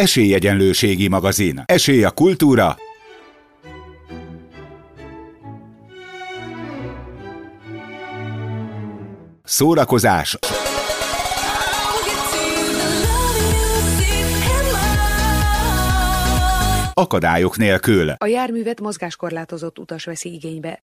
Esélyegyenlőségi magazin. Esély a kultúra. Szórakozás. Akadályok nélkül. A járművet mozgáskorlátozott utas veszi igénybe.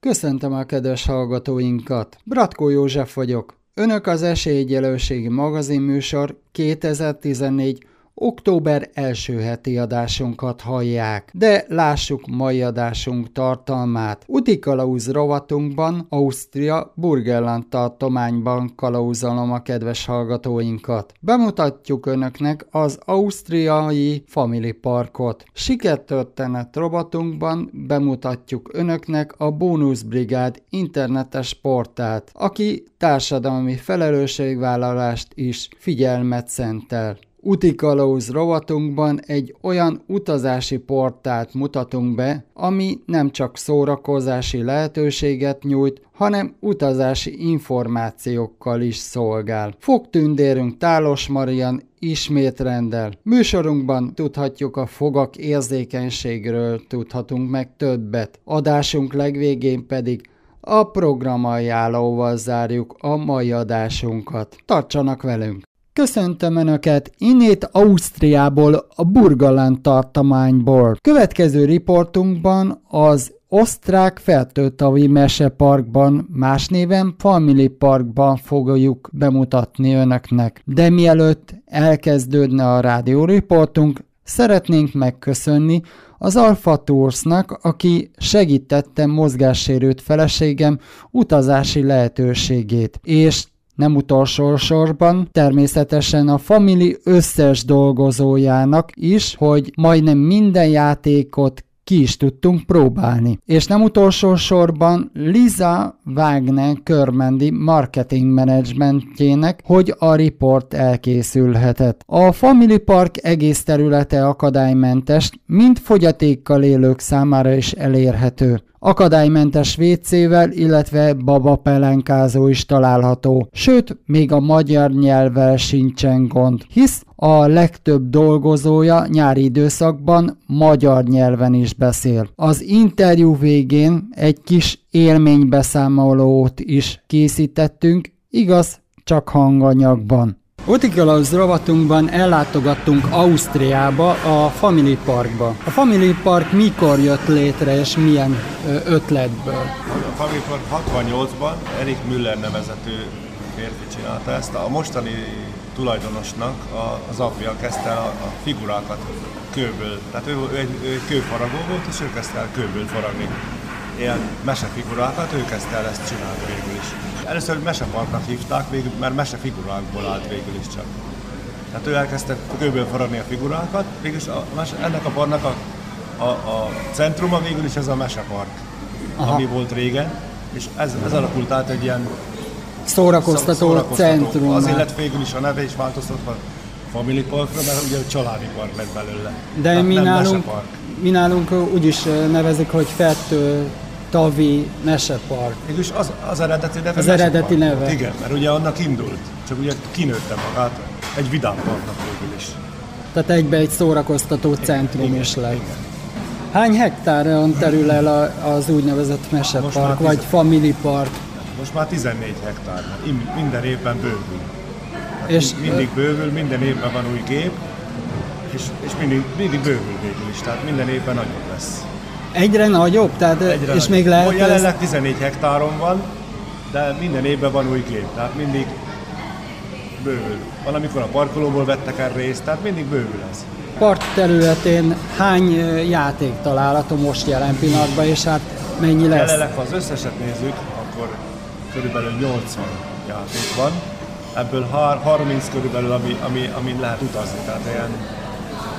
Köszöntöm a kedves hallgatóinkat! Bratkó József vagyok. Önök az Esélyegyelőségi magazinműsor 2014 október első heti adásunkat hallják, de lássuk mai adásunk tartalmát. Uti kalauz rovatunkban Ausztria Burgerland tartományban kalauzolom a kedves hallgatóinkat. Bemutatjuk önöknek az ausztriai Family Parkot. Sikertörténet rovatunkban bemutatjuk önöknek a Bónusz Brigád internetes portált, aki társadalmi felelősségvállalást is figyelmet szentel. Úti Kalauz rovatunkban egy olyan utazási portált mutatunk be, ami nem csak szórakozási lehetőséget nyújt, hanem utazási információkkal is szolgál. Fogtündérünk Tálos Marian ismét rendel. Műsorunkban tudhatjuk a fogak érzékenységről, tudhatunk meg többet. Adásunk legvégén pedig a programajánlóval zárjuk a mai adásunkat. Tartsanak velünk! Köszöntöm Önöket innét Ausztriából, a Burgaland tartományból. Következő riportunkban az osztrák Fertőtavi Meseparkban, más néven Family Parkban fogjuk bemutatni Önöknek. De mielőtt elkezdődne a rádióriportunk, szeretnénk megköszönni az Alpha Toursnak, aki segítette mozgássérült feleségem utazási lehetőségét, és nem utolsó sorban természetesen a Family összes dolgozójának is, hogy majdnem minden játékot ki is tudtunk próbálni. És nem utolsó sorban Liza Wagner Körmendi marketing managementjének, hogy a report elkészülhetett. A Family Park egész területe akadálymentes, mind fogyatékkal élők számára is elérhető akadálymentes WC-vel, illetve babapelenkázó is található. Sőt, még a magyar nyelvvel sincsen gond, hisz a legtöbb dolgozója nyári időszakban magyar nyelven is beszél. Az interjú végén egy kis élménybeszámolót is készítettünk, igaz, csak hanganyagban. Utikalauz rovatunkban ellátogattunk Ausztriába, a Family Parkba. A Family Park mikor jött létre és milyen ötletből? A Family Park 68-ban Erik Müller nevezető férfi csinálta ezt. A mostani tulajdonosnak az apja kezdte a, figurákat kőből. Tehát ő, ő, ő kőfaragó volt, és ő kezdte el kőből faragni ilyen mesefigurákat, ő kezdte el ezt csinálni végül is. Először meseparknak hívták, végül, mert mesefigurákból állt végül is csak. Tehát ő elkezdte kőből faragni a figurákat, végül a, ennek a parknak a, a, a centruma végül is ez a mesepark, Aha. ami volt régen, és ez, ez alakult át egy ilyen szórakoztató, szórakoztató centrum. Azért lett végül is a neve is változtatva Family Parkra, mert ugye családi park lett belőle. De mi nálunk, mi nálunk úgy is nevezik, hogy Fettő Tavi Mesepark. Mégis az, az eredeti neve Az eredeti neve. Igen, mert ugye annak indult, csak ugye kinőtte magát egy vidám parknak végül is. Tehát egybe egy szórakoztató centrum igen, is lett. Igen. Hány hektáron terül el az úgynevezett Mesepark, vagy tizen... Family Park? Most már 14 hektár, minden évben bővül. És mindig bővül, minden évben van új gép, és, és mindig, mindig bővül végül is, tehát minden évben nagyobb lesz. Egyre nagyobb? Tehát, Egyre és nagyobb. még lehet... Jelenleg 14 hektáron van, de minden évben van új gép, tehát mindig bővül. Valamikor a parkolóból vettek el részt, tehát mindig bővül ez. Park területén hány játék található most jelen pillanatban, és hát mennyi lesz? Jelenleg, ha az összeset nézzük, akkor körülbelül 80 játék van, ebből 30 körülbelül, ami, ami, ami lehet utazni, tehát ilyen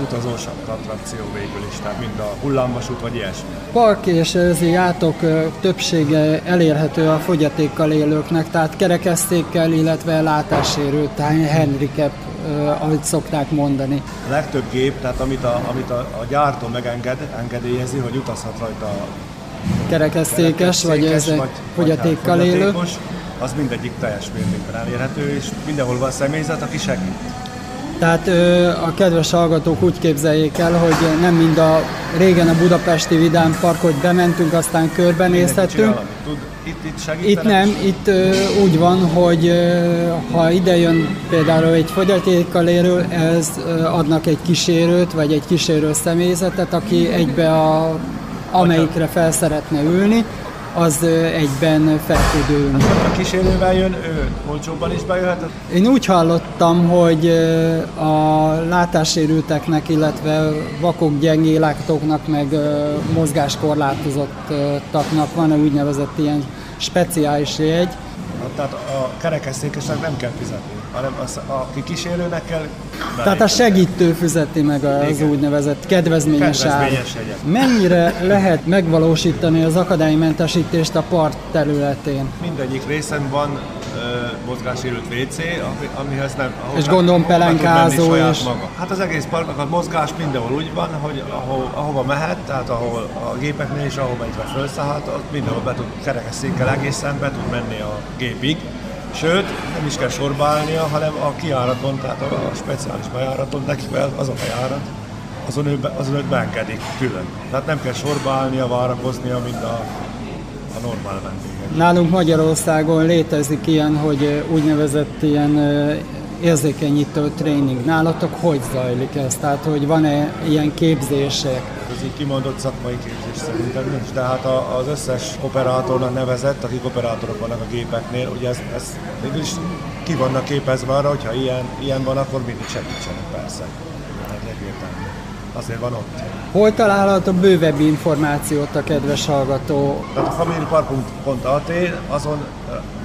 utazós attrakció végül is, tehát mind a hullámvasút vagy ilyesmi. Park és játok többsége elérhető a fogyatékkal élőknek, tehát kerekesztékkel, illetve látássérült, tehát handicap, ahogy szokták mondani. A legtöbb gép, tehát amit a, amit a, a gyártó megenged, engedélyezi, hogy utazhat rajta a kerekesztékes, kerekesztékes vagy ez vagy, fogyatékkal vagy hát élő. Az mindegyik teljes mértékben elérhető, és mindenhol van személyzet, aki segít. Tehát a kedves hallgatók úgy képzeljék el, hogy nem mind a régen a budapesti Vidám Park, hogy bementünk, aztán körbenézhettünk. Itt, itt, itt nem, itt ö, úgy van, hogy ö, ha ide jön például egy fogyatékkal érő, ez ö, adnak egy kísérőt, vagy egy kísérő személyzetet, aki egybe a, amelyikre fel szeretne ülni, az egyben fel tud ülni. A kísérővel jön, ő olcsóbban is bejöhet? Én úgy hallottam, hogy a látássérülteknek, illetve vakok, gyengéllátóknak, meg mozgáskorlátozottaknak van úgynevezett ilyen speciális jegy. Tehát a kerekesszékesnek nem kell fizetni hanem az, aki kísérőnek kell... Tehát a segítő fizeti meg az Igen. úgynevezett kedvezményes, kedvezményes Mennyire lehet megvalósítani az akadálymentesítést a part területén? Mindegyik részen van mozgássérült WC, amihez nem... És gondolom pelenkázó és... Maga. Hát az egész parknak a mozgás mindenhol úgy van, hogy ahol, ahova mehet, tehát ahol a gépeknél is, ahova egyre felszállhat, ott mindenhol be tud kerekesszékkel egészen be tud menni a gépig Sőt, nem is kell sorba állnia, hanem a kiáraton, tehát a, a speciális bejáraton, neki az a bejárat, azon ő, azon ő beengedik külön. Tehát nem kell sorba állnia, várakoznia, mint a, a normál vendégek. Nálunk Magyarországon létezik ilyen, hogy úgynevezett ilyen érzékenyítő tréning. Nálatok hogy zajlik ez? Tehát, hogy van-e ilyen képzések? Ez így kimondott szakmai képzés szerintem nincs, de hát az összes operátornak nevezett, akik operátorok vannak a gépeknél, ugye ez, ez mégis ki vannak képezve arra, hogyha ilyen, ilyen van, akkor mindig segítsenek persze. Azért van ott. Hol található bővebb információt a kedves hallgató? Tehát a familiepark.at azon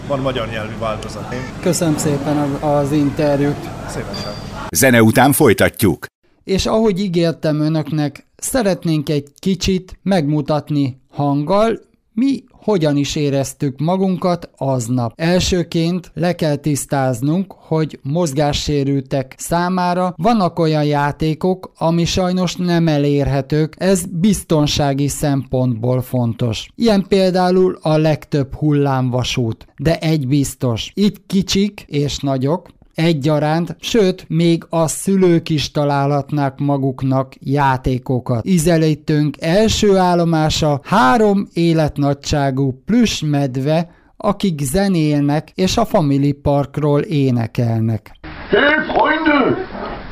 van magyar nyelvű változat. Köszönöm szépen az interjút. Szívesen. Zene után folytatjuk. És ahogy ígértem önöknek, szeretnénk egy kicsit megmutatni hanggal, mi hogyan is éreztük magunkat aznap. Elsőként le kell tisztáznunk, hogy mozgássérültek számára vannak olyan játékok, ami sajnos nem elérhetők, ez biztonsági szempontból fontos. Ilyen például a legtöbb hullámvasút. De egy biztos, itt kicsik és nagyok, egyaránt, sőt, még a szülők is találhatnák maguknak játékokat. Izelítőnk első állomása három életnagyságú plusz medve, akik zenélnek és a Family Parkról énekelnek. Hey Freunde,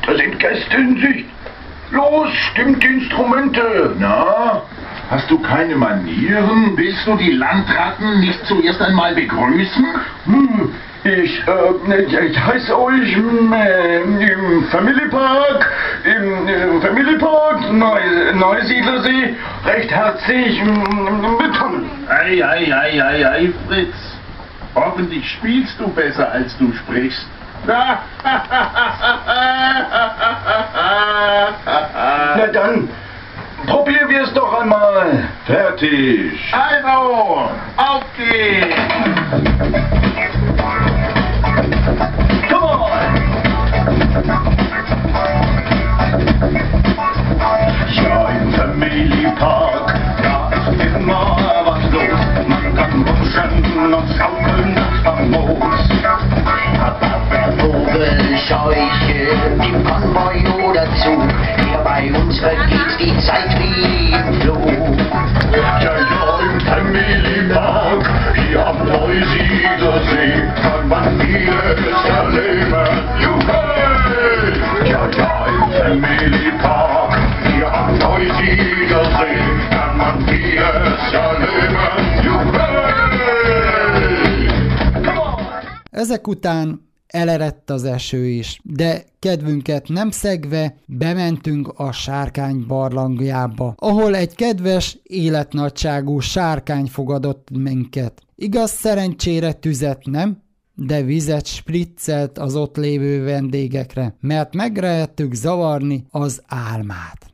da sind Gäste in Sicht. Los, stimmt die Instrumente. Na, hast du keine Manieren? Willst du die Landratten nicht zuerst einmal begrüßen? Hm, ich, äh, ich heiße euch äh, im Family Park, im äh, Family Park, Neu Neusiedlersee, recht herzlich willkommen. Ei, ei, ei, ei, ei, Fritz. Hoffentlich spielst du besser, als du sprichst. Na dann, probieren wir es doch einmal. Fertig. Also, auf geht's. Scheuche, im Konvoi oder Zug. Hier bei uns vergeht die Zeit wie im Flug. Ja, ja, im Family Park, hier am Neusiedlersee, kann man vieles erleben. Juhu! Ja, ja, im Family Park, hier am Neusiedlersee, kann man vieles erleben. Juhu! Ezek után elerett az eső is, de kedvünket nem szegve bementünk a sárkány barlangjába, ahol egy kedves, életnagyságú sárkány fogadott minket. Igaz, szerencsére tüzet nem, de vizet spriccelt az ott lévő vendégekre, mert megrehettük zavarni az álmát.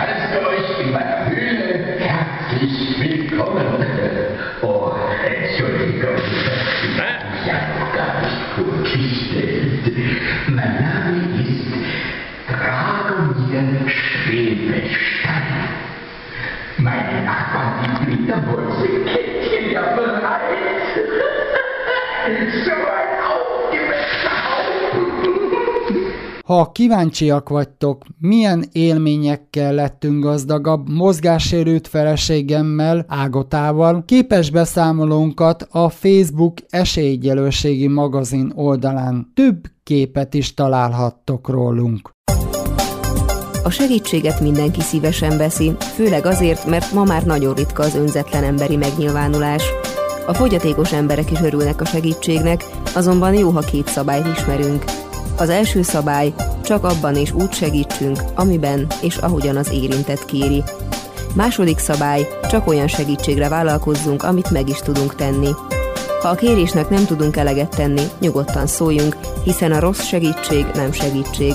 heiße euch in meiner Höhle herzlich willkommen. Oh, Entschuldigung, ich ja gar nicht vorgestellt. Mein Name ist Dragomir Schwebestein. Meine Nachbarn, die Fledermäuse, kennt ihr ja bereits. so weit. Ha kíváncsiak vagytok, milyen élményekkel lettünk gazdagabb mozgássérült feleségemmel, Ágotával, képes beszámolónkat a Facebook esélyegyelőségi magazin oldalán több képet is találhattok rólunk. A segítséget mindenki szívesen veszi, főleg azért, mert ma már nagyon ritka az önzetlen emberi megnyilvánulás. A fogyatékos emberek is örülnek a segítségnek, azonban jó, ha két szabályt ismerünk. Az első szabály, csak abban és úgy segítsünk, amiben és ahogyan az érintett kéri. Második szabály, csak olyan segítségre vállalkozzunk, amit meg is tudunk tenni. Ha a kérésnek nem tudunk eleget tenni, nyugodtan szóljunk, hiszen a rossz segítség nem segítség.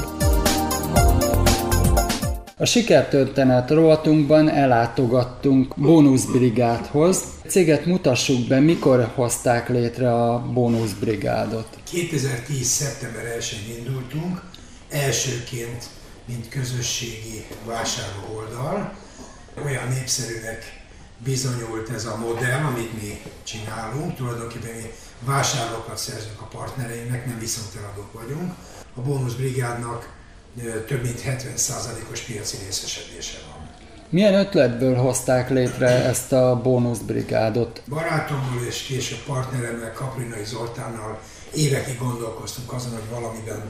A sikertörténet rovatunkban ellátogattunk bónuszbrigádhoz. Céget mutassuk be, mikor hozták létre a bónuszbrigádot. 2010. szeptember 1-én indultunk, elsőként, mint közösségi vásárló oldal. Olyan népszerűnek bizonyult ez a modell, amit mi csinálunk. Tulajdonképpen mi vásárlókat szerzünk a partnereinknek, nem viszonteladók vagyunk. A bónuszbrigádnak több mint 70%-os piaci részesedése van. Milyen ötletből hozták létre ezt a bónuszbrigádot? Barátommal és később partneremmel, Kaprinai Zoltánnal évekig gondolkoztunk azon, hogy valamiben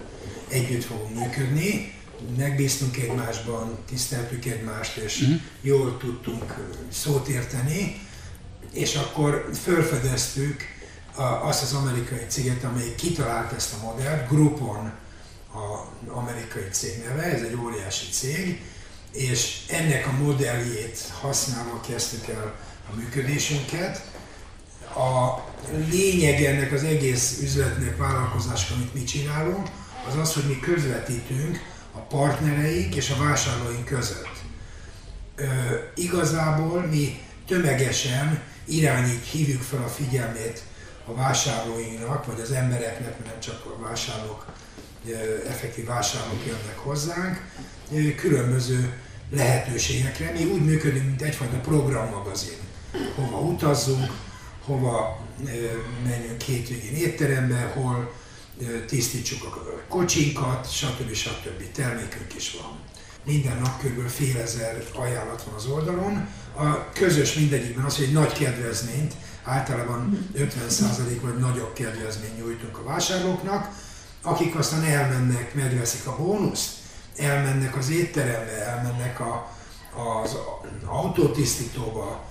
együtt fogunk működni. Megbíztunk egymásban, tiszteltük egymást, és uh-huh. jól tudtunk szót érteni, és akkor felfedeztük azt az amerikai céget, amely kitalált ezt a modellt, Groupon az amerikai cég neve, ez egy óriási cég, és ennek a modelljét használva kezdtük el a működésünket. A lényeg ennek az egész üzletnek, vállalkozásnak, amit mi csinálunk, az az, hogy mi közvetítünk a partnereink és a vásárlóink között. Ö, igazából mi tömegesen irányít, hívjuk fel a figyelmét a vásárlóinknak, vagy az embereknek, mert nem csak a vásárlók effektív vásárlók jönnek hozzánk, különböző lehetőségekre. Mi úgy működünk, mint egyfajta programmagazin. Hova utazzunk, hova menjünk hétvégén étterembe, hol tisztítsuk a kocsinkat, stb. stb. termékünk is van. Minden nap kb. fél ezer ajánlat van az oldalon. A közös mindegyikben az, hogy egy nagy kedvezményt, általában 50% vagy nagyobb kedvezményt nyújtunk a vásárlóknak, akik aztán elmennek, megveszik a bónuszt, elmennek az étterembe, elmennek a, az autótisztítóba,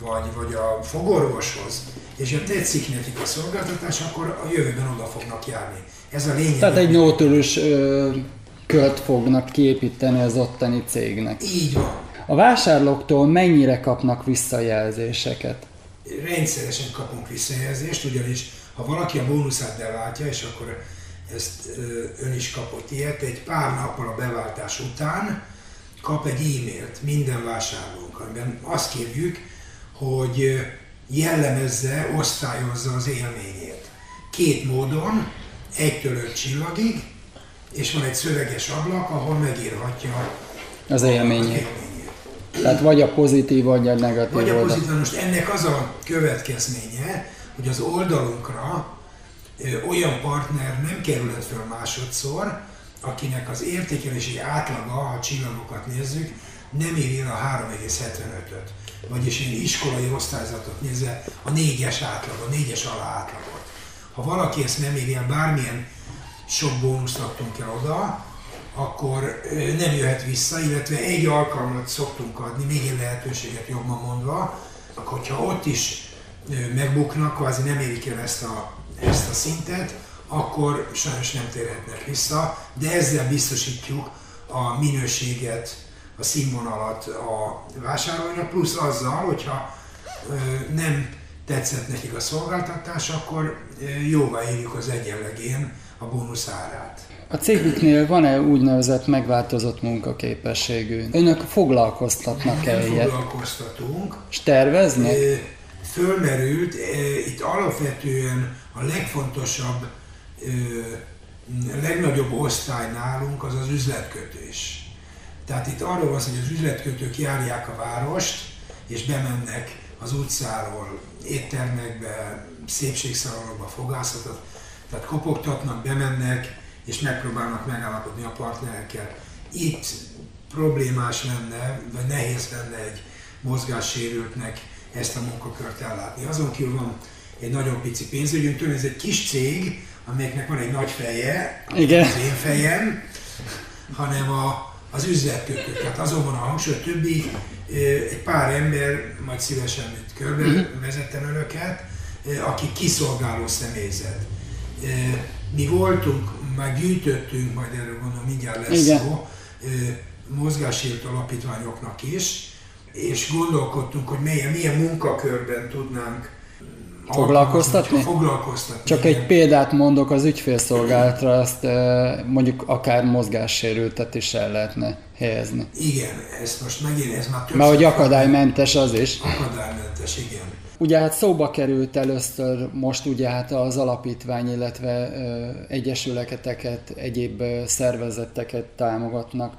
vagy, vagy a fogorvoshoz, és ha tetszik nekik a szolgáltatás, akkor a jövőben oda fognak járni. Ez a lényeg. Tehát egy nótörös költ fognak kiépíteni az ottani cégnek. Így van. A vásárlóktól mennyire kapnak visszajelzéseket? Rendszeresen kapunk visszajelzést, ugyanis ha valaki a bónuszát beváltja, és akkor ezt ön is kapott ilyet, egy pár nappal a beváltás után kap egy e-mailt minden vásárlónk, amiben azt kérjük, hogy jellemezze, osztályozza az élményét. Két módon, egytől öt csillagig, és van egy szöveges ablak, ahol megírhatja az élményét. Az élményét. Tehát vagy a pozitív, vagy a negatív Vagy a pozitív, most ennek az a következménye, hogy az oldalunkra olyan partner nem kerülhet föl másodszor, akinek az értékelési átlaga, ha csillagokat nézzük, nem éri el a 3,75-öt. Vagyis én iskolai osztályzatot nézve a négyes átlag, a négyes alá átlagot. Ha valaki ezt nem éri el, bármilyen sok bónuszt adtunk el oda, akkor nem jöhet vissza, illetve egy alkalmat szoktunk adni, még egy lehetőséget jobban mondva, hogyha ott is megbuknak, kvázi nem érik el ezt a ezt a szintet, akkor sajnos nem térhetnek vissza, de ezzel biztosítjuk a minőséget, a színvonalat a vásárolónak, plusz azzal, hogyha nem tetszett nekik a szolgáltatás, akkor jóvá írjuk az egyenlegén a bónusz árát. A cégüknél van-e úgynevezett megváltozott munkaképességű? Önök foglalkoztatnak-e ilyet? foglalkoztatunk. És terveznek? Fölmerült, itt alapvetően a legfontosabb, a legnagyobb osztály nálunk az az üzletkötés. Tehát itt arról van hogy az üzletkötők járják a várost, és bemennek az utcáról éttermekbe, szépségszalonokba, fogászatot, tehát kopogtatnak, bemennek, és megpróbálnak megállapodni a partnerekkel. Itt problémás lenne, vagy nehéz lenne egy mozgássérültnek ezt a munkakört ellátni. Azon kívül van egy nagyon pici pénzügyünk, tőle ez egy kis cég, amelyeknek van egy nagy feje, Igen. az én fejem, hanem a, az üzletkötők. Tehát azon van a hangsúly, a többi egy pár ember, majd szívesen körbe uh-huh. önöket, aki kiszolgáló személyzet. Mi voltunk, már gyűjtöttünk, majd erről gondolom mindjárt lesz Igen. szó, mozgásért alapítványoknak is, és gondolkodtunk, hogy milyen, milyen munkakörben tudnánk foglalkoztatni? Foglalkoztatni. Csak igen. egy példát mondok, az ügyfélszolgálatra azt mondjuk akár mozgássérültet is el lehetne helyezni. Igen, ezt most megint, ez már többször... Mert hogy akadálymentes az is. Akadálymentes, igen. Ugye hát szóba került először most ugye hát az alapítvány, illetve ö, egyesületeket, egyéb szervezeteket támogatnak.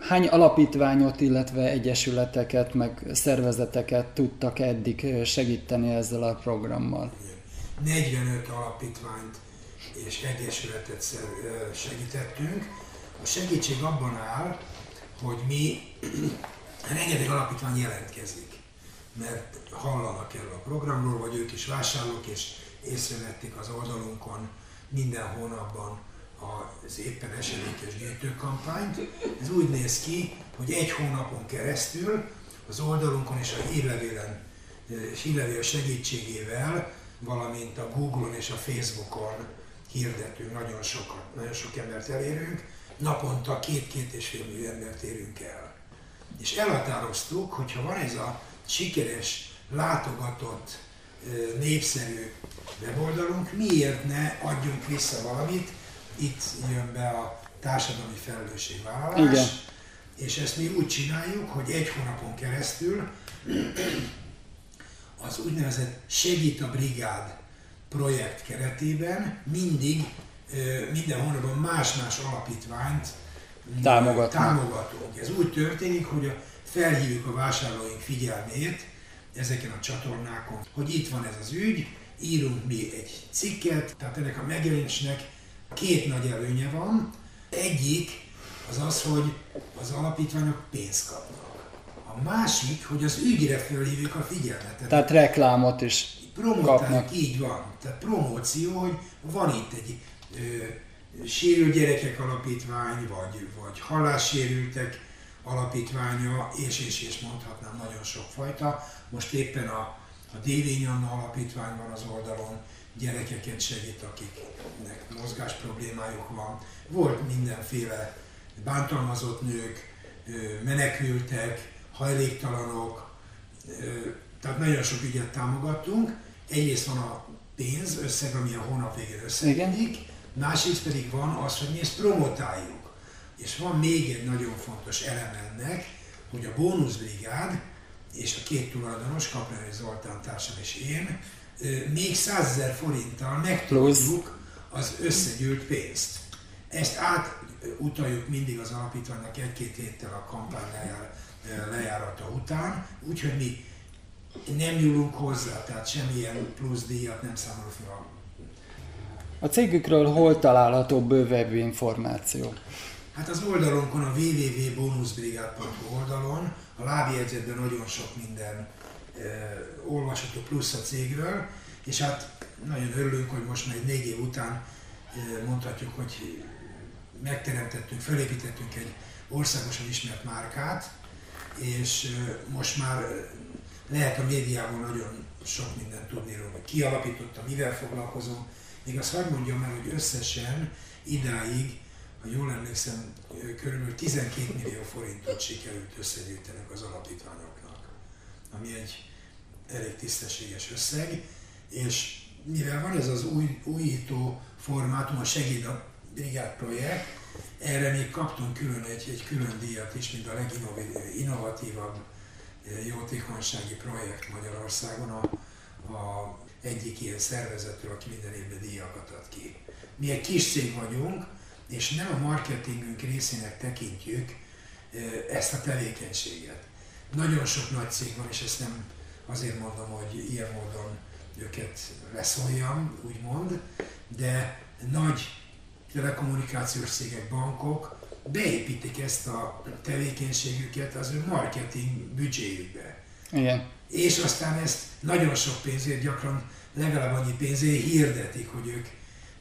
Hány alapítványot, illetve egyesületeket, meg szervezeteket tudtak eddig segíteni ezzel a programmal? 45 alapítványt és egyesületet segítettünk. A segítség abban áll, hogy mi rengeteg alapítvány jelentkezik, mert hallanak erről a programról, vagy ők is vásárlók, és észrevették az oldalunkon minden hónapban az éppen esedékes gyűjtőkampányt. Ez úgy néz ki, hogy egy hónapon keresztül az oldalunkon és a hírlevélen hírlevél segítségével, valamint a Google-on és a Facebookon hirdetünk, nagyon sokat, nagyon sok embert elérünk, naponta két-két és fél millió embert érünk el. És elhatároztuk, hogyha van ez a sikeres, látogatott, népszerű weboldalunk, miért ne adjunk vissza valamit, itt jön be a társadalmi felelősségvállalás, Igen. és ezt mi úgy csináljuk, hogy egy hónapon keresztül az úgynevezett Segít a Brigád projekt keretében mindig, minden hónapban más-más alapítványt támogatunk. Ez úgy történik, hogy felhívjuk a vásárlóink figyelmét ezeken a csatornákon, hogy itt van ez az ügy, írunk mi egy cikket, tehát ennek a megjelenésnek két nagy előnye van. Egyik az az, hogy az alapítványok pénzt kapnak. A másik, hogy az ügyre fölhívjuk a figyelmet. Tehát reklámot is kapnak. így van. Tehát promóció, hogy van itt egy ö, sérült gyerekek alapítvány, vagy, vagy hallássérültek alapítványa, és, és, és mondhatnám nagyon sok fajta. Most éppen a, a Dévény Anna alapítvány van az oldalon, gyerekeket segít, akiknek mozgás problémájuk van. Volt mindenféle bántalmazott nők, menekültek, hajléktalanok, tehát nagyon sok ügyet támogattunk. Egyrészt van a pénz, összeg, ami a hónap végén összegedik, másrészt pedig van az, hogy mi ezt promotáljuk. És van még egy nagyon fontos elem ennek, hogy a bónuszbrigád és a két tulajdonos, Kaprányi Zoltán társam és én, még 100 ezer forinttal megtudjuk az összegyűlt pénzt. Ezt átutaljuk mindig az alapítványnak egy-két héttel a kampány lejár, lejárata után, úgyhogy mi nem nyúlunk hozzá, tehát semmilyen plusz díjat nem számolunk fel. A cégükről hol található bővebb információ? Hát az oldalunkon, a www.bonusbrigad.hu oldalon, a lábjegyzetben nagyon sok minden olvasható plusz a cégről, és hát nagyon örülünk, hogy most már négy év után mondhatjuk, hogy megteremtettünk, felépítettünk egy országosan ismert márkát, és most már lehet a médiában nagyon sok mindent tudni róla, hogy ki alapította, mivel foglalkozom. Még azt hagyd mondjam el, hogy összesen idáig, ha jól emlékszem, körülbelül 12 millió forintot sikerült összegyűjtenek az alapítványoknak, ami egy elég tisztességes összeg, és mivel van ez az új, újító formátum, a Segíd a Brigád projekt, erre még kaptunk külön egy, egy külön díjat is, mint a leginnovatívabb eh, jótékonysági projekt Magyarországon, a, a egyik ilyen szervezetről, aki minden évben díjakat ad ki. Mi egy kis cég vagyunk, és nem a marketingünk részének tekintjük ezt a tevékenységet. Nagyon sok nagy cég van, és ezt nem azért mondom, hogy ilyen módon őket leszóljam, úgymond, de nagy telekommunikációs cégek, bankok beépítik ezt a tevékenységüket az ő marketing büdzséjükbe. Igen. És aztán ezt nagyon sok pénzért, gyakran legalább annyi pénzért hirdetik, hogy ők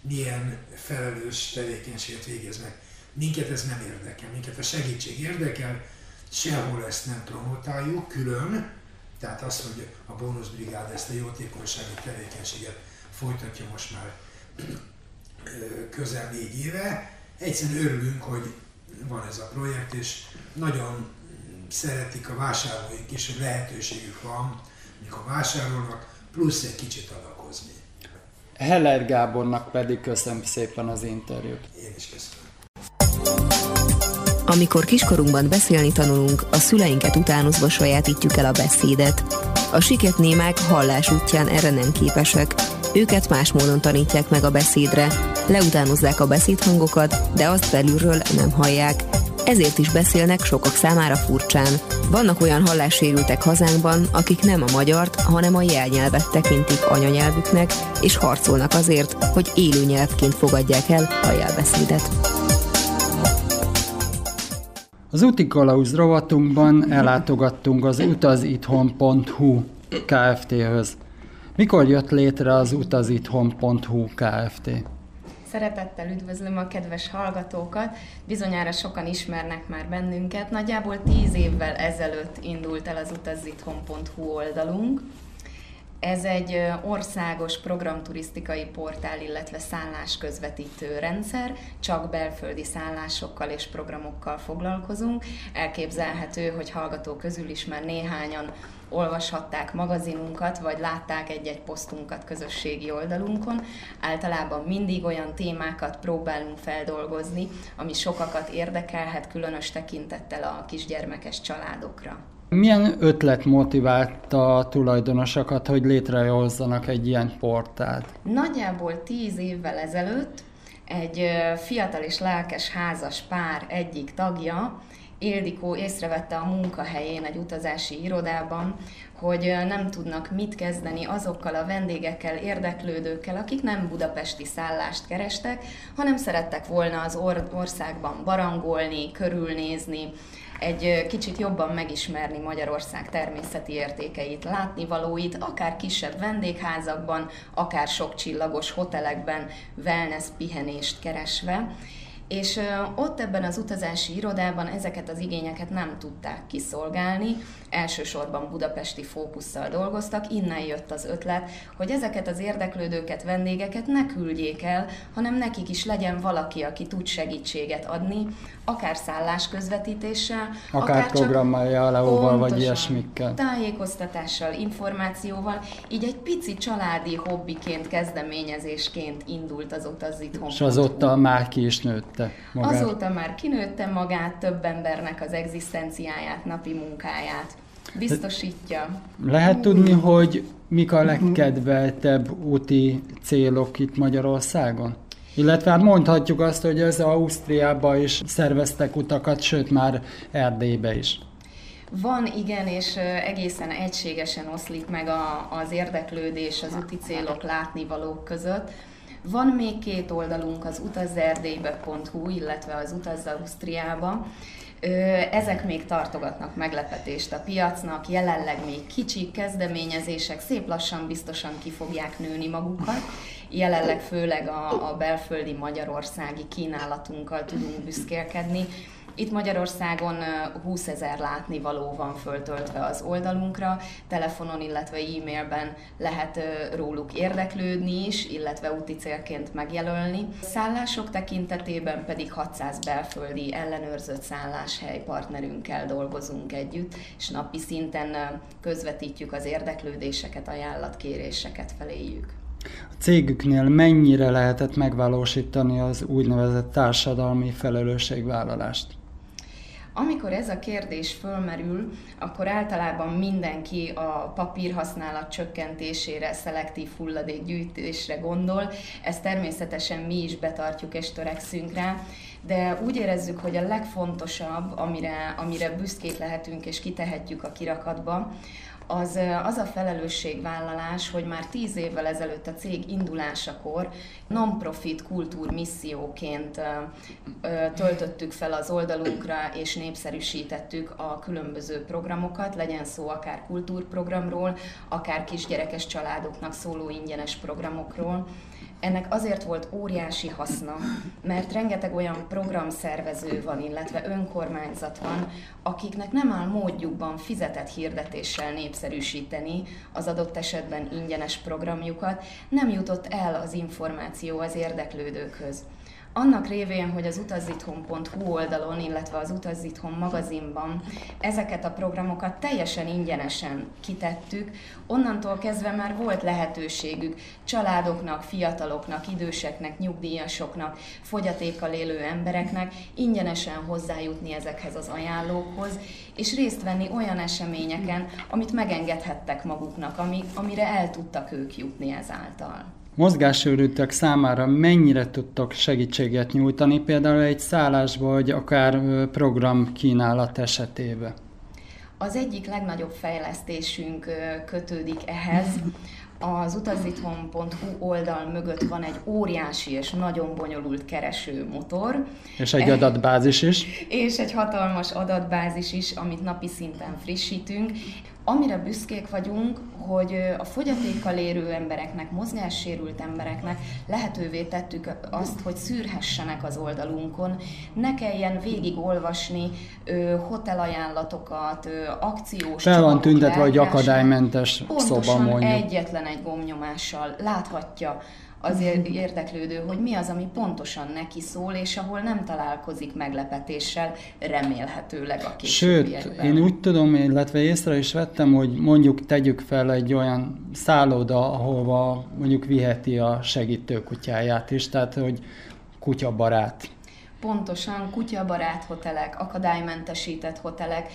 milyen felelős tevékenységet végeznek. Minket ez nem érdekel, minket a segítség érdekel, sehol ezt nem promotáljuk külön, tehát az, hogy a bónuszbrigád ezt a jótékonysági tevékenységet folytatja most már közel négy éve. Egyszerűen örülünk, hogy van ez a projekt, és nagyon szeretik a vásárlóink is, hogy lehetőségük van, mikor vásárolnak, plusz egy kicsit adakozni. Heller Gábornak pedig köszönöm szépen az interjút. Én is köszönöm. Amikor kiskorunkban beszélni tanulunk, a szüleinket utánozva sajátítjuk el a beszédet. A siketnémák hallás útján erre nem képesek. Őket más módon tanítják meg a beszédre. Leutánozzák a beszédhangokat, de azt belülről nem hallják. Ezért is beszélnek sokak számára furcsán. Vannak olyan hallássérültek hazánkban, akik nem a magyart, hanem a jelnyelvet tekintik anyanyelvüknek, és harcolnak azért, hogy élő nyelvként fogadják el a jelbeszédet. Az úti kalauz rovatunkban ellátogattunk az utazitthon.hu Kft-höz. Mikor jött létre az utazitthon.hu Kft? Szeretettel üdvözlöm a kedves hallgatókat, bizonyára sokan ismernek már bennünket. Nagyjából tíz évvel ezelőtt indult el az utazitthon.hu oldalunk. Ez egy országos programturisztikai portál, illetve szállás közvetítő rendszer, csak belföldi szállásokkal és programokkal foglalkozunk. Elképzelhető, hogy hallgató közül is már néhányan olvashatták magazinunkat, vagy látták egy-egy posztunkat közösségi oldalunkon. Általában mindig olyan témákat próbálunk feldolgozni, ami sokakat érdekelhet, különös tekintettel a kisgyermekes családokra. Milyen ötlet motiválta a tulajdonosokat, hogy létrehozzanak egy ilyen portált? Nagyjából tíz évvel ezelőtt egy fiatal és lelkes házas pár egyik tagja, Ildikó észrevette a munkahelyén egy utazási irodában, hogy nem tudnak mit kezdeni azokkal a vendégekkel, érdeklődőkkel, akik nem budapesti szállást kerestek, hanem szerettek volna az or- országban barangolni, körülnézni, egy kicsit jobban megismerni Magyarország természeti értékeit, látnivalóit, akár kisebb vendégházakban, akár sok csillagos hotelekben wellness pihenést keresve. És ott ebben az utazási irodában ezeket az igényeket nem tudták kiszolgálni, elsősorban budapesti fókusszal dolgoztak, innen jött az ötlet, hogy ezeket az érdeklődőket, vendégeket ne küldjék el, hanem nekik is legyen valaki, aki tud segítséget adni, akár szállás közvetítéssel, akár, akár programmal, jeleóval, vagy ilyesmikkel. Tájékoztatással, információval, így egy pici családi hobbiként, kezdeményezésként indult az Utazzit És azóta már ki is nőtte magát. Azóta már kinőtte magát, több embernek az egzisztenciáját, napi munkáját biztosítja. Lehet tudni, hogy mik a legkedveltebb úti célok itt Magyarországon? Illetve hát mondhatjuk azt, hogy ez Ausztriába is szerveztek utakat, sőt már Erdélybe is. Van, igen, és egészen egységesen oszlik meg a, az érdeklődés az úti célok látnivalók között. Van még két oldalunk, az utazzerdélybe.hu, illetve az Utazz Ausztriába, ezek még tartogatnak meglepetést a piacnak, jelenleg még kicsi kezdeményezések, szép lassan biztosan ki fogják nőni magukat. Jelenleg főleg a, a belföldi magyarországi kínálatunkkal tudunk büszkélkedni, itt Magyarországon 20 ezer látnivaló van föltöltve az oldalunkra, telefonon, illetve e-mailben lehet róluk érdeklődni is, illetve úti célként megjelölni. Szállások tekintetében pedig 600 belföldi ellenőrzött szálláshely partnerünkkel dolgozunk együtt, és napi szinten közvetítjük az érdeklődéseket, ajánlatkéréseket feléjük. A cégüknél mennyire lehetett megvalósítani az úgynevezett társadalmi felelősségvállalást? Amikor ez a kérdés fölmerül, akkor általában mindenki a papírhasználat csökkentésére, szelektív hulladékgyűjtésre gondol. Ezt természetesen mi is betartjuk és törekszünk rá, de úgy érezzük, hogy a legfontosabb, amire, amire büszkék lehetünk és kitehetjük a kirakatba, az, az a felelősségvállalás, hogy már tíz évvel ezelőtt a cég indulásakor non-profit kultúr misszióként töltöttük fel az oldalunkra, és népszerűsítettük a különböző programokat, legyen szó akár kultúrprogramról, akár kisgyerekes családoknak szóló ingyenes programokról, ennek azért volt óriási haszna, mert rengeteg olyan programszervező van, illetve önkormányzat van, akiknek nem áll módjukban fizetett hirdetéssel népszerűsíteni az adott esetben ingyenes programjukat, nem jutott el az információ az érdeklődőkhöz annak révén, hogy az utazitthon.hu oldalon, illetve az Utazitthon magazinban ezeket a programokat teljesen ingyenesen kitettük, onnantól kezdve már volt lehetőségük családoknak, fiataloknak, időseknek, nyugdíjasoknak, fogyatékkal élő embereknek ingyenesen hozzájutni ezekhez az ajánlókhoz, és részt venni olyan eseményeken, amit megengedhettek maguknak, ami, amire el tudtak ők jutni ezáltal mozgássérültek számára mennyire tudtok segítséget nyújtani, például egy szállásba, vagy akár program kínálat esetében? Az egyik legnagyobb fejlesztésünk kötődik ehhez. Az utazithon.hu oldal mögött van egy óriási és nagyon bonyolult keresőmotor. És egy adatbázis is. És egy hatalmas adatbázis is, amit napi szinten frissítünk. Amire büszkék vagyunk, hogy a fogyatékkal érő embereknek, mozgássérült embereknek lehetővé tettük azt, hogy szűrhessenek az oldalunkon, ne kelljen végigolvasni ö, hotelajánlatokat, ö, akciós Fel van tüntetve, hogy akadálymentes szoba mondjuk. egyetlen egy gomnyomással láthatja az érdeklődő, hogy mi az, ami pontosan neki szól, és ahol nem találkozik meglepetéssel, remélhetőleg a Sőt, én úgy tudom, illetve észre is vettem, hogy mondjuk tegyük fel egy olyan szálloda, ahova mondjuk viheti a segítőkutyáját is, tehát hogy kutyabarát pontosan kutyabarát hotelek, akadálymentesített hotelek,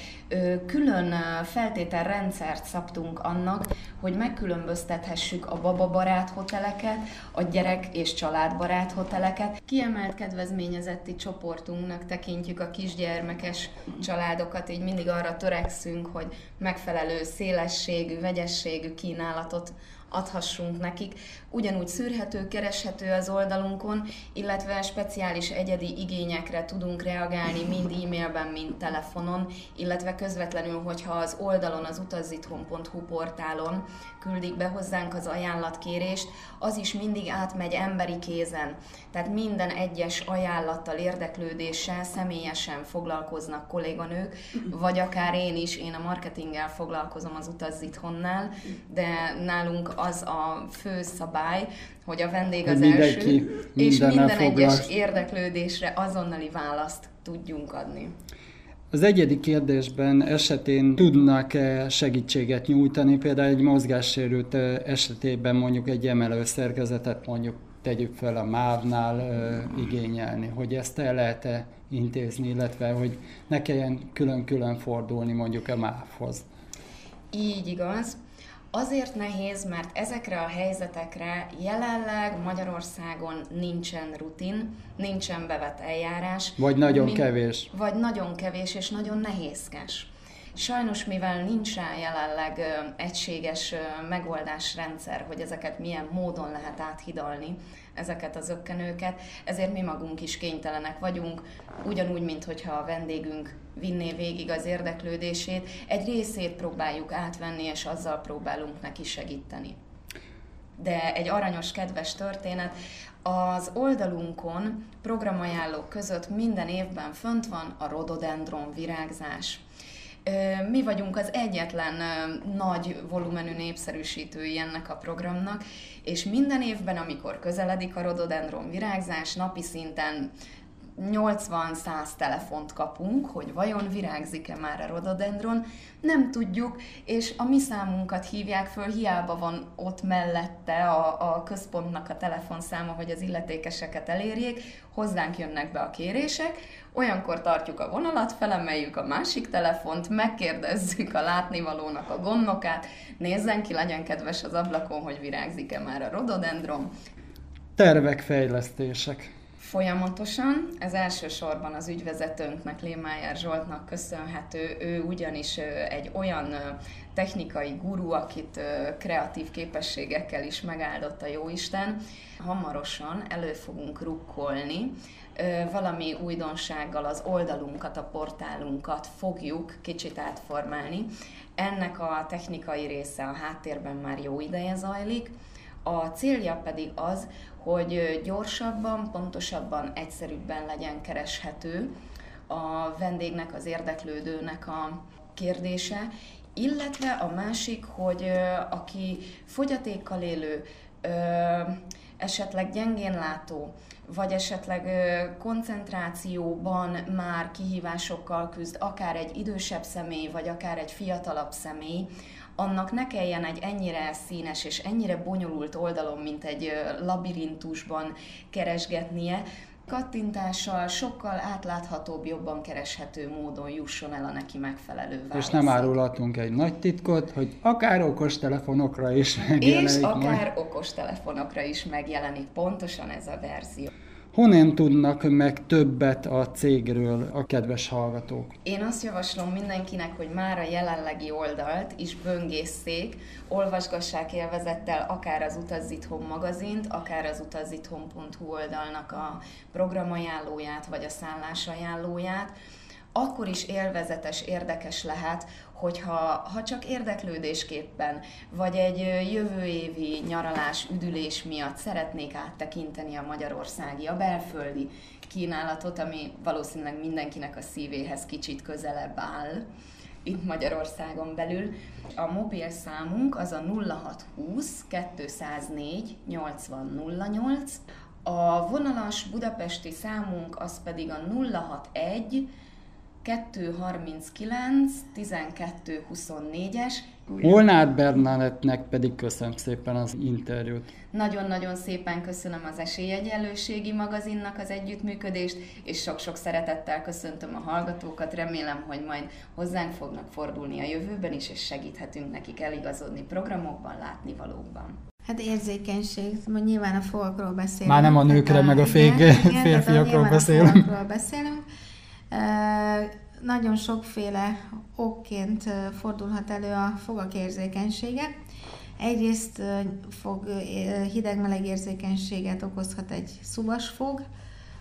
külön feltételrendszert szabtunk annak, hogy megkülönböztethessük a bababarát hoteleket, a gyerek és családbarát hoteleket. Kiemelt kedvezményezetti csoportunknak tekintjük a kisgyermekes családokat, így mindig arra törekszünk, hogy megfelelő szélességű, vegyességű kínálatot adhassunk nekik. Ugyanúgy szűrhető, kereshető az oldalunkon, illetve speciális egyedi igényekre tudunk reagálni mind e-mailben, mind telefonon, illetve közvetlenül, hogyha az oldalon, az utazithon.hu portálon küldik be hozzánk az ajánlatkérést, az is mindig átmegy emberi kézen. Tehát minden egyes ajánlattal, érdeklődéssel személyesen foglalkoznak kolléganők, vagy akár én is, én a marketinggel foglalkozom az Utazithonnál, de nálunk az a fő szabály, hogy a vendég az első, és minden egyes érdeklődésre azonnali választ tudjunk adni. Az egyedik kérdésben esetén tudnak-e segítséget nyújtani, például egy mozgássérült esetében mondjuk egy emelő szerkezetet mondjuk tegyük fel a MÁV-nál igényelni, hogy ezt el lehet-e intézni, illetve hogy ne kelljen külön-külön fordulni mondjuk a MÁV-hoz. Így igaz. Azért nehéz, mert ezekre a helyzetekre jelenleg Magyarországon nincsen rutin, nincsen bevett eljárás. Vagy nagyon min- kevés. Vagy nagyon kevés és nagyon nehézkes. Sajnos, mivel nincs rá jelenleg ö, egységes ö, megoldásrendszer, hogy ezeket milyen módon lehet áthidalni, ezeket az ökkenőket, ezért mi magunk is kénytelenek vagyunk, ugyanúgy, mint hogyha a vendégünk vinné végig az érdeklődését, egy részét próbáljuk átvenni, és azzal próbálunk neki segíteni. De egy aranyos, kedves történet, az oldalunkon programajánlók között minden évben fönt van a rododendron virágzás. Mi vagyunk az egyetlen nagy volumenű népszerűsítői ennek a programnak, és minden évben, amikor közeledik a rododendron virágzás, napi szinten 80-100 telefont kapunk, hogy vajon virágzik-e már a rododendron, nem tudjuk, és a mi számunkat hívják föl, hiába van ott mellette a, a központnak a telefonszáma, hogy az illetékeseket elérjék, hozzánk jönnek be a kérések, olyankor tartjuk a vonalat, felemeljük a másik telefont, megkérdezzük a látnivalónak a gondnokát, nézzen ki, legyen kedves az ablakon, hogy virágzik-e már a rododendron. Tervek, fejlesztések folyamatosan. Ez elsősorban az ügyvezetőnknek, Lémájár Zsoltnak köszönhető. Ő ugyanis egy olyan technikai guru, akit kreatív képességekkel is megáldott a Jóisten. Hamarosan elő fogunk rukkolni valami újdonsággal az oldalunkat, a portálunkat fogjuk kicsit átformálni. Ennek a technikai része a háttérben már jó ideje zajlik, a célja pedig az, hogy gyorsabban, pontosabban, egyszerűbben legyen kereshető a vendégnek, az érdeklődőnek a kérdése, illetve a másik, hogy aki fogyatékkal élő, esetleg gyengén látó, vagy esetleg koncentrációban már kihívásokkal küzd, akár egy idősebb személy, vagy akár egy fiatalabb személy, annak ne kelljen egy ennyire színes és ennyire bonyolult oldalon, mint egy labirintusban keresgetnie, kattintással sokkal átláthatóbb, jobban kereshető módon jusson el a neki megfelelő válaszok. És nem árulhatunk egy nagy titkot, hogy akár okostelefonokra is megjelenik. És akár majd. okostelefonokra is megjelenik, pontosan ez a verzió. Honnan tudnak meg többet a cégről a kedves hallgatók? Én azt javaslom mindenkinek, hogy már a jelenlegi oldalt is böngészszék, olvasgassák élvezettel akár az Utazzitthon magazint, akár az utazzitthon.hu oldalnak a programajánlóját, vagy a szállásajánlóját, akkor is élvezetes, érdekes lehet, hogyha ha csak érdeklődésképpen, vagy egy jövő évi nyaralás, üdülés miatt szeretnék áttekinteni a magyarországi, a belföldi kínálatot, ami valószínűleg mindenkinek a szívéhez kicsit közelebb áll, itt Magyarországon belül. A mobil számunk az a 0620 204 8008, a vonalas budapesti számunk az pedig a 061 239 12 24-es. Molnár Bernadettnek pedig köszönöm szépen az interjút. Nagyon-nagyon szépen köszönöm az Esélyegyenlőségi magazinnak az együttműködést, és sok-sok szeretettel köszöntöm a hallgatókat. Remélem, hogy majd hozzánk fognak fordulni a jövőben is, és segíthetünk nekik eligazodni programokban, látni valóban. Hát érzékenység, nyilván a fogakról beszélünk. Már nem a nőkre, a, meg a fék, igen, férfiakról beszélünk. A beszélünk. Nagyon sokféle okként fordulhat elő a fogak érzékenysége. Egyrészt fog hideg-meleg érzékenységet okozhat egy szuvas fog,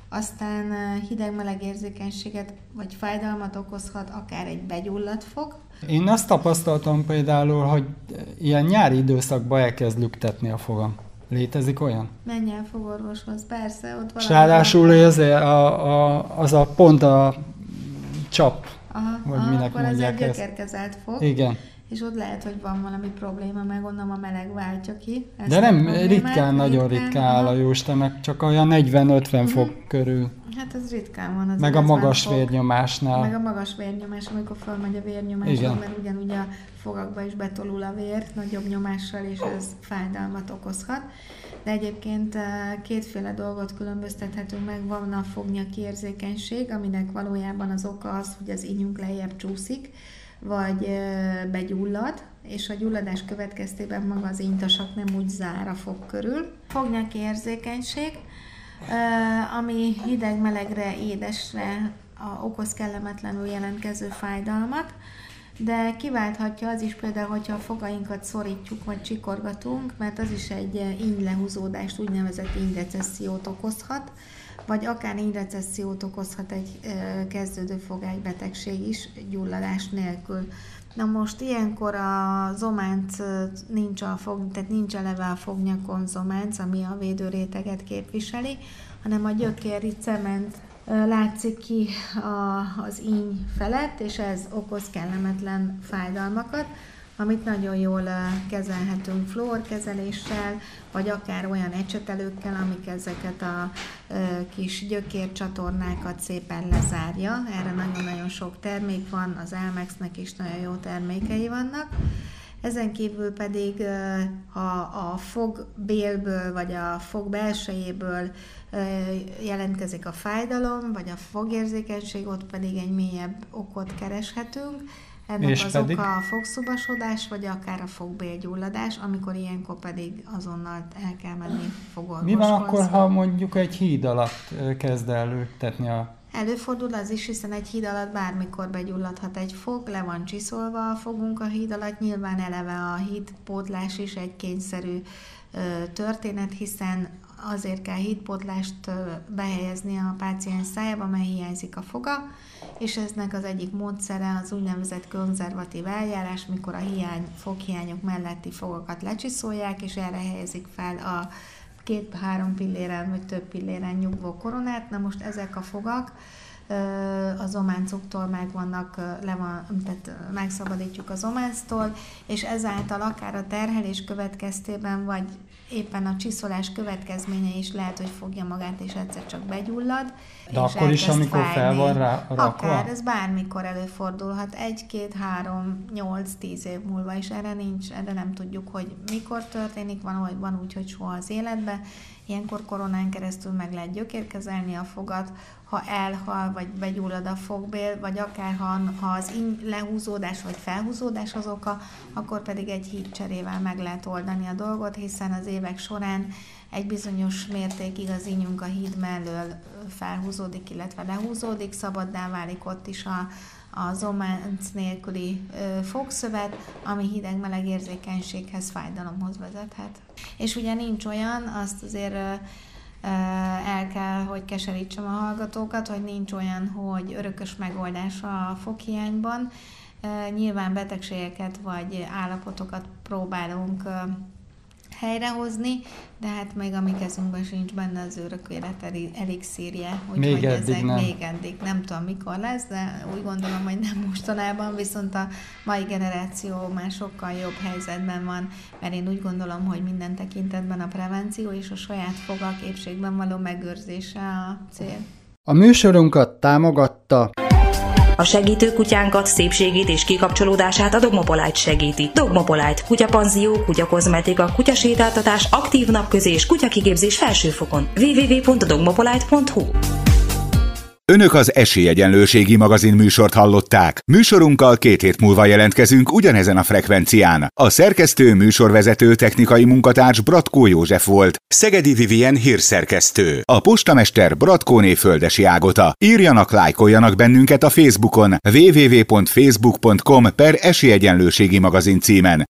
aztán hideg-meleg érzékenységet vagy fájdalmat okozhat akár egy begyulladt fog. Én azt tapasztaltam például, hogy ilyen nyári időszakban elkezd lüktetni a fogam. Létezik olyan? Menj el fogorvoshoz, persze, ott van. ráadásul az a, a, az a pont a csap, aha, vagy aha, minek akkor ez egy gyökérkezelt fog. Igen. És ott lehet, hogy van valami probléma, meg onnan a meleg váltja ki. Ezt De nem, ritkán, nagyon ritkán áll a jóste, meg csak olyan 40-50 uh-huh. fok körül. Hát ez ritkán van. Az meg a magas fog. vérnyomásnál. Meg a magas vérnyomás, amikor fölmegy a vérnyomás, Igen. mert ugyanúgy a fogakba is betolul a vér nagyobb nyomással, és ez fájdalmat okozhat. De egyébként eh, kétféle dolgot különböztethetünk meg. Van a fognyaki érzékenység, aminek valójában az oka az, hogy az ínyünk lejjebb csúszik, vagy eh, begyullad, és a gyulladás következtében maga az intasak nem úgy zár a fog körül. Fognyaki érzékenység, eh, ami hideg-melegre, édesre okoz kellemetlenül jelentkező fájdalmat, de kiválthatja az is például, hogyha a fogainkat szorítjuk vagy csikorgatunk, mert az is egy eh, ínylehúzódást, úgynevezett ínrecessziót okozhat, vagy akár ínrecessziót okozhat egy eh, kezdődő fogálybetegség is gyulladás nélkül. Na most ilyenkor a zománc eh, nincs a fog, tehát nincs eleve a fognyakon zománc, ami a védőréteget képviseli, hanem a gyökéri cement látszik ki a, az íny felett, és ez okoz kellemetlen fájdalmakat, amit nagyon jól kezelhetünk fluorkezeléssel, vagy akár olyan ecsetelőkkel, amik ezeket a kis gyökércsatornákat szépen lezárja. Erre nagyon-nagyon sok termék van, az Elmexnek is nagyon jó termékei vannak. Ezen kívül pedig, ha a fog bélből vagy a fog belsejéből jelentkezik a fájdalom, vagy a fogérzékenység, ott pedig egy mélyebb okot kereshetünk. Ennek és az pedig? oka a fogszubasodás, vagy akár a fogbélgyulladás, amikor ilyenkor pedig azonnal el kell menni fogorvoshoz. Mi van akkor, ha mondjuk egy híd alatt kezd el a Előfordul az is, hiszen egy híd alatt bármikor begyulladhat egy fog, le van csiszolva a fogunk a híd alatt, nyilván eleve a hídpótlás is egy kényszerű történet, hiszen azért kell hídpótlást behelyezni a páciens szájába, mert hiányzik a foga, és eznek az egyik módszere az úgynevezett konzervatív eljárás, mikor a hiány, foghiányok melletti fogakat lecsiszolják, és erre helyezik fel a két-három pilléren vagy több pilléren nyugvó koronát. Na most ezek a fogak az ománcoktól meg vannak, le van, tehát megszabadítjuk az ománctól, és ezáltal akár a terhelés következtében, vagy éppen a csiszolás következménye is lehet, hogy fogja magát, és egyszer csak begyullad. De és akkor is, amikor fájni. fel van rá rakva? Akár, ez bármikor előfordulhat, egy, két, három, nyolc, tíz év múlva, és erre nincs, erre nem tudjuk, hogy mikor történik, van, hogy van úgy, hogy soha az életben. Ilyenkor koronán keresztül meg lehet gyökérkezelni a fogat, ha elhal, vagy begyullad a fogbél, vagy akár ha, ha az in, lehúzódás vagy felhúzódás az oka, akkor pedig egy hídcserével meg lehet oldani a dolgot, hiszen az évek során egy bizonyos mértékig az ínyunk a híd mellől felhúzódik, illetve lehúzódik, szabaddá válik ott is a, a zománc nélküli ö, fogszövet, ami hideg-meleg érzékenységhez, fájdalomhoz vezethet. És ugye nincs olyan, azt azért ö, el kell, hogy keserítsem a hallgatókat, hogy nincs olyan, hogy örökös megoldás a foghiányban. Nyilván betegségeket vagy állapotokat próbálunk helyrehozni, de hát még a mi kezünkben sincs benne az örök élet elixírje, úgyhogy még eddig ezek nem. még eddig nem tudom mikor lesz, de úgy gondolom, hogy nem mostanában, viszont a mai generáció már sokkal jobb helyzetben van, mert én úgy gondolom, hogy minden tekintetben a prevenció és a saját fogak épségben való megőrzése a cél. A műsorunkat támogatta a segítő kutyánkat, szépségét és kikapcsolódását a Dogmopolite segíti. Dogmopolite, kutyapanzió, kutyakozmetika, kutyasétáltatás, aktív napközés, kutyakigépzés felsőfokon. www.dogmopolite.hu Önök az Esélyegyenlőségi magazin műsort hallották. Műsorunkkal két hét múlva jelentkezünk ugyanezen a frekvencián. A szerkesztő műsorvezető technikai munkatárs Bratkó József volt. Szegedi Vivien hírszerkesztő. A postamester Bratkóné Földesi Ágota. Írjanak, lájkoljanak bennünket a Facebookon www.facebook.com per Esélyegyenlőségi magazin címen.